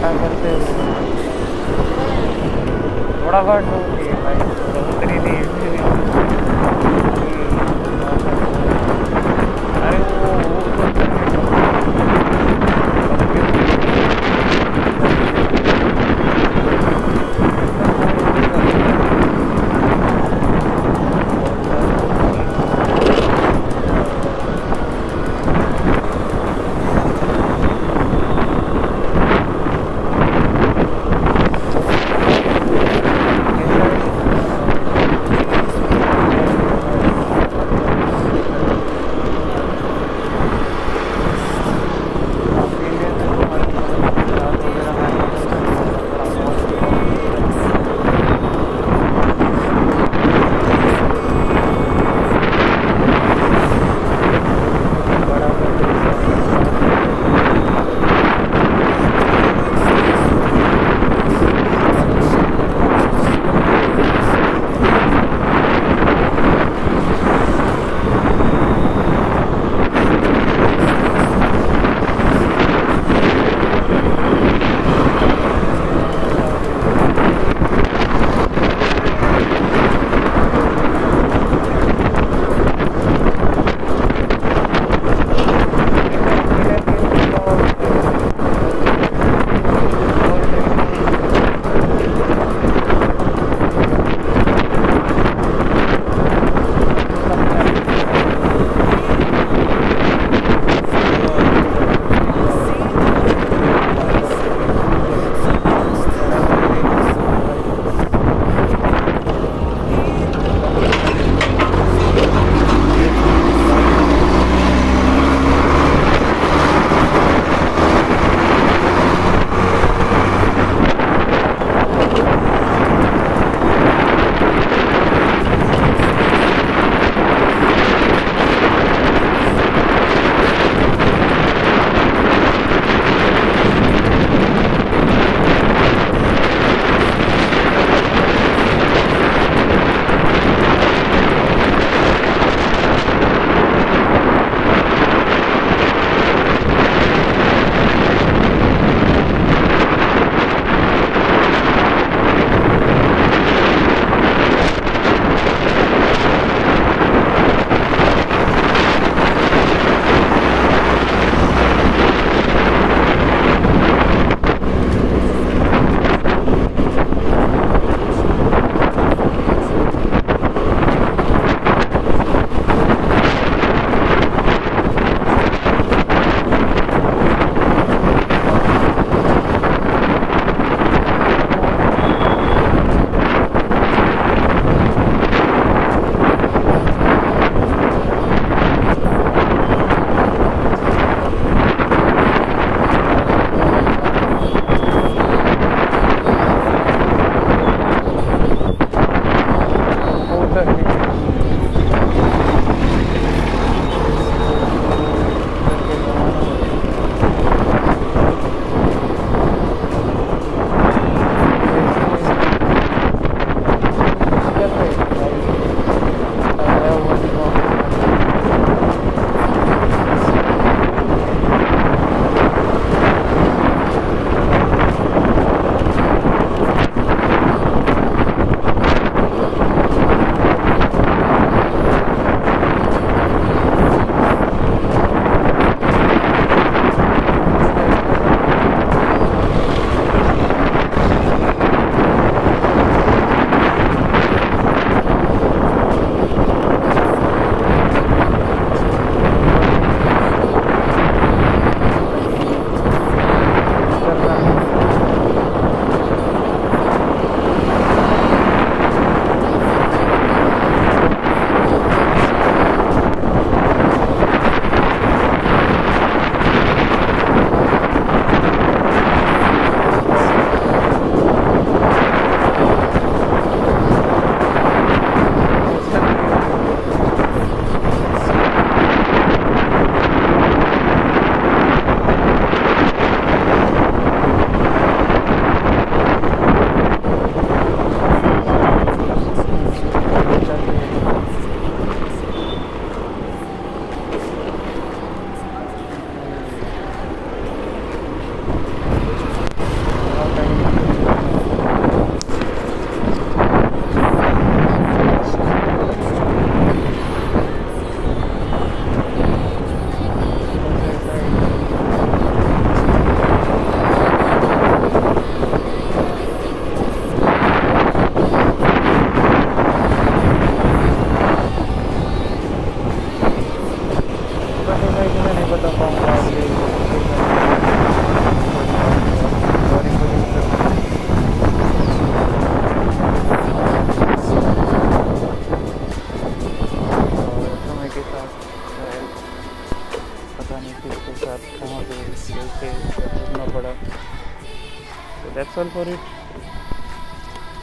नाटक करते हुए थोड़ा बहुत दूर थी भाई तो समुद्री थी पेट्रोल पंप का पता नहीं किसके साथ कहाँ पे कैसे करना पड़ा तो दैट्स ऑल फॉर इट